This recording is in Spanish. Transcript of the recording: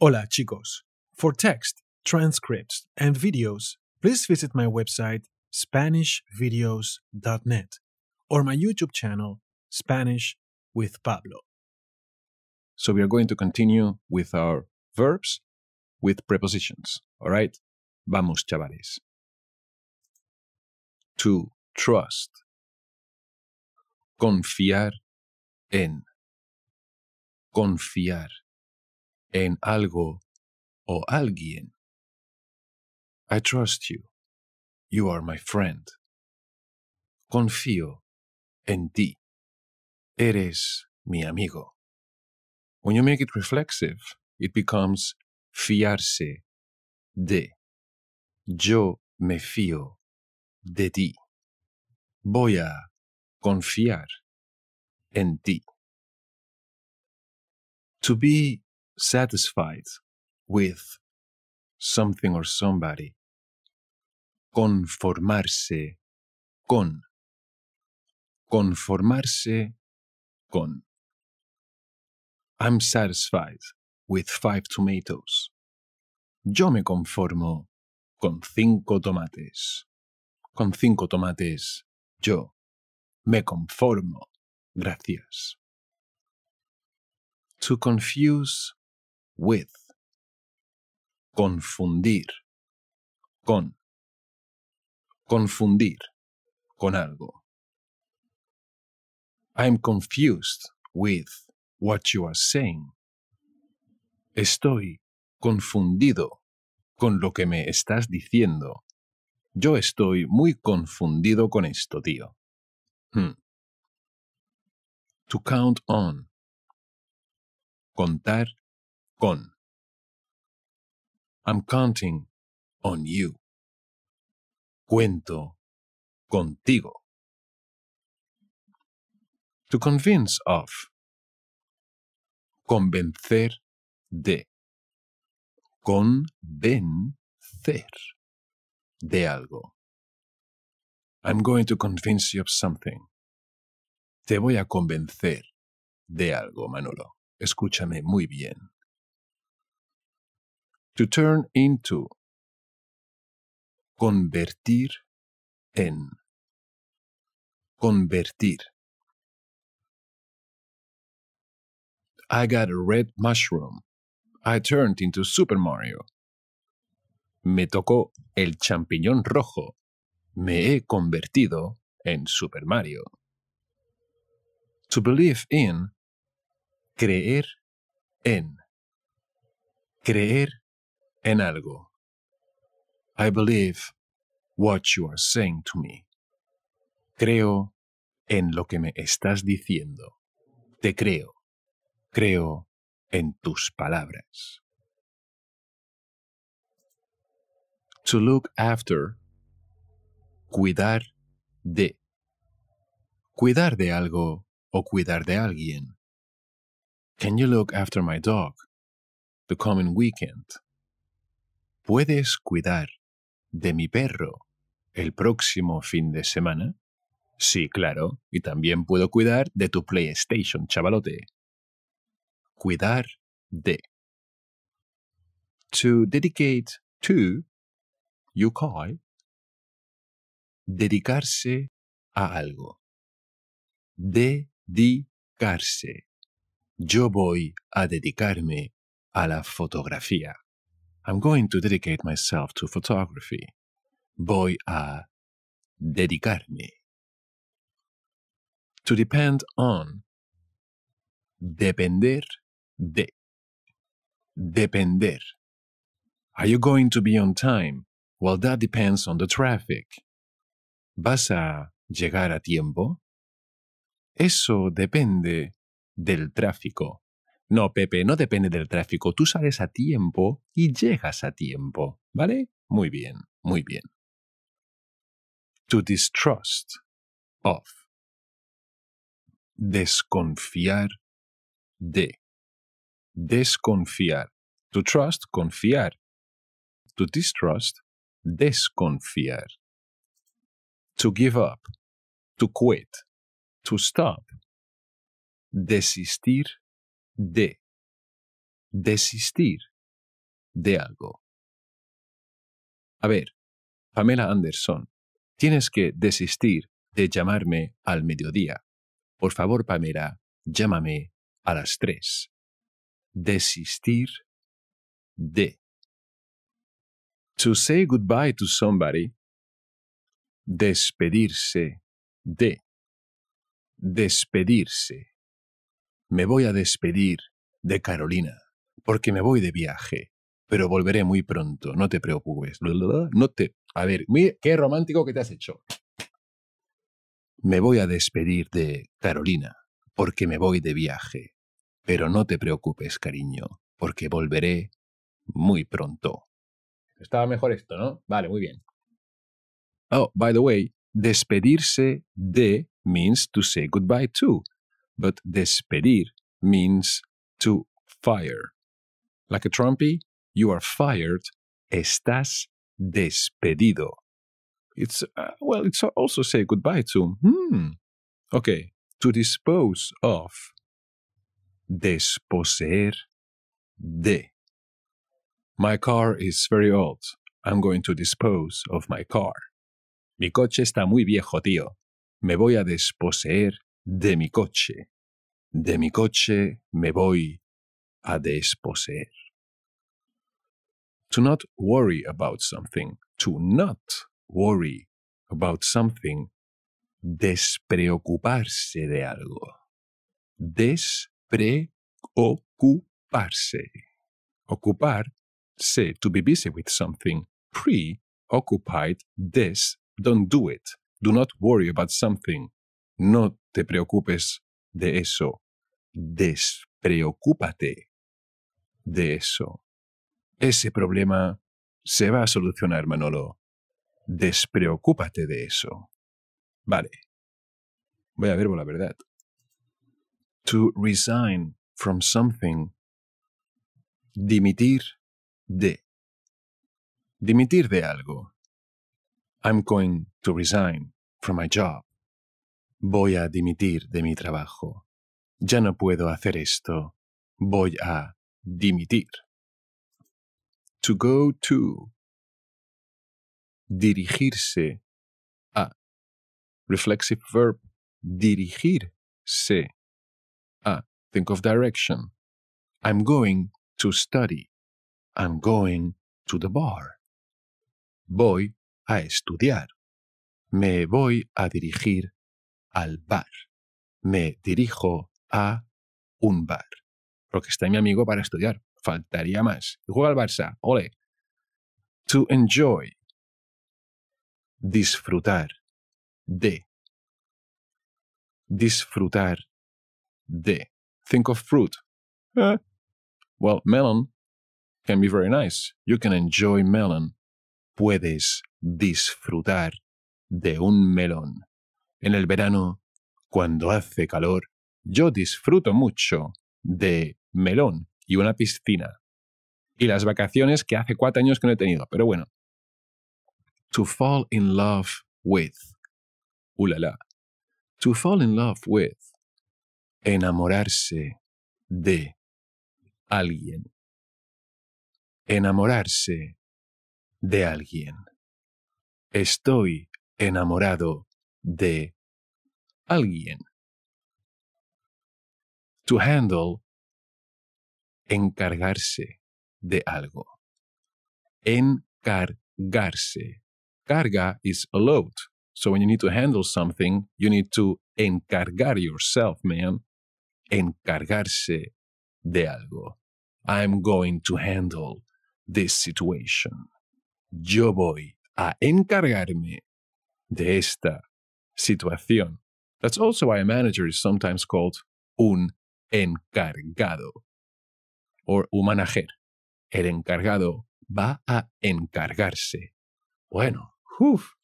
Hola, chicos. For text, transcripts, and videos, please visit my website SpanishVideos.net or my YouTube channel Spanish with Pablo. So we are going to continue with our verbs with prepositions. All right? Vamos, chavales. To trust. Confiar en. Confiar en algo o alguien. I trust you. You are my friend. Confío en ti. Eres mi amigo. When you make it reflexive, it becomes fiarse de. Yo me fío de ti. Voy a confiar en ti. To be satisfied with something or somebody. Conformarse con. Conformarse con. I'm satisfied with five tomatoes. Yo me conformo con cinco tomates. Con cinco tomates, yo me conformo. Gracias. To confuse with. Confundir. Con. Confundir. Con algo. I'm confused with what you are saying. Estoy confundido con lo que me estás diciendo. Yo estoy muy confundido con esto, tío. Hmm. To count on. Contar con. I'm counting on you. Cuento contigo. To convince of. Convencer de. Convencer de algo. I'm going to convince you of something. Te voy a convencer de algo, Manolo. Escúchame muy bien. To turn into. Convertir en. Convertir. I got a red mushroom. I turned into Super Mario. Me tocó el champiñón rojo. Me he convertido en Super Mario. To believe in. Creer en. Creer en algo. I believe what you are saying to me. Creo en lo que me estás diciendo. Te creo. Creo en tus palabras. To look after. Cuidar de. Cuidar de algo o cuidar de alguien. Can you look after my dog the coming weekend? ¿Puedes cuidar de mi perro el próximo fin de semana? Sí, claro, y también puedo cuidar de tu PlayStation, chavalote. Cuidar de. To dedicate to, yukai. Dedicarse a algo. Dedicarse. Yo voy a dedicarme a la fotografía. I'm going to dedicate myself to photography. Voy a dedicarme. To depend on. Depender de. Depender. Are you going to be on time? Well, that depends on the traffic. ¿Vas a llegar a tiempo? Eso depende del tráfico. No, Pepe, no depende del tráfico. Tú sales a tiempo y llegas a tiempo. ¿Vale? Muy bien, muy bien. To distrust of. Desconfiar de. Desconfiar. To trust, confiar. To distrust, desconfiar. To give up. To quit. To stop. Desistir de. Desistir. de algo. A ver, Pamela Anderson, tienes que desistir de llamarme al mediodía. Por favor, Pamela, llámame a las tres. Desistir de. To say goodbye to somebody. Despedirse de. Despedirse. Me voy a despedir de Carolina, porque me voy de viaje, pero volveré muy pronto, no te preocupes. No te... A ver, qué romántico que te has hecho. Me voy a despedir de Carolina, porque me voy de viaje, pero no te preocupes, cariño, porque volveré muy pronto. Estaba mejor esto, ¿no? Vale, muy bien. Oh, by the way, despedirse de means to say goodbye to but despedir means to fire. Like a trumpy, you are fired, estás despedido. It's, uh, well, it's also say goodbye to. Hmm. Okay, to dispose of. Desposeer de. My car is very old. I'm going to dispose of my car. Mi coche está muy viejo, tío. Me voy a desposeer de mi coche. De mi coche me voy a desposeer. To not worry about something. To not worry about something. Despreocuparse de algo. Despreocuparse. Ocupar, say to be busy with something. Preoccupied, des, don't do it. Do not worry about something. No te preocupes de eso. Despreocúpate de eso. Ese problema se va a solucionar, Manolo. Despreocúpate de eso. Vale. Voy a ver la verdad. To resign from something. Dimitir de. Dimitir de algo. I'm going to resign from my job. Voy a dimitir de mi trabajo. Ya no puedo hacer esto. Voy a dimitir. To go to. Dirigirse a. Reflexive verb. Dirigirse a. Think of direction. I'm going to study. I'm going to the bar. Voy a estudiar. Me voy a dirigir al bar. Me dirijo a un bar. Porque está mi amigo para estudiar. Faltaría más. Juega al Barça. Ole. To enjoy. Disfrutar. De. Disfrutar. De. Think of fruit. Eh. Well, melon can be very nice. You can enjoy melon. Puedes disfrutar de un melón. En el verano, cuando hace calor, yo disfruto mucho de melón y una piscina. Y las vacaciones que hace cuatro años que no he tenido, pero bueno. To fall in love with. Ulala. To fall in love with. Enamorarse de alguien. Enamorarse de alguien. Estoy enamorado de alguien. To handle, encargarse de algo. Encargarse. Carga is a load. So when you need to handle something, you need to encargar yourself, man. Encargarse de algo. I'm going to handle this situation. Yo voy a encargarme de esta situación. That's also why a manager is sometimes called un encargado or un manager. El encargado va a encargarse. Bueno, uff,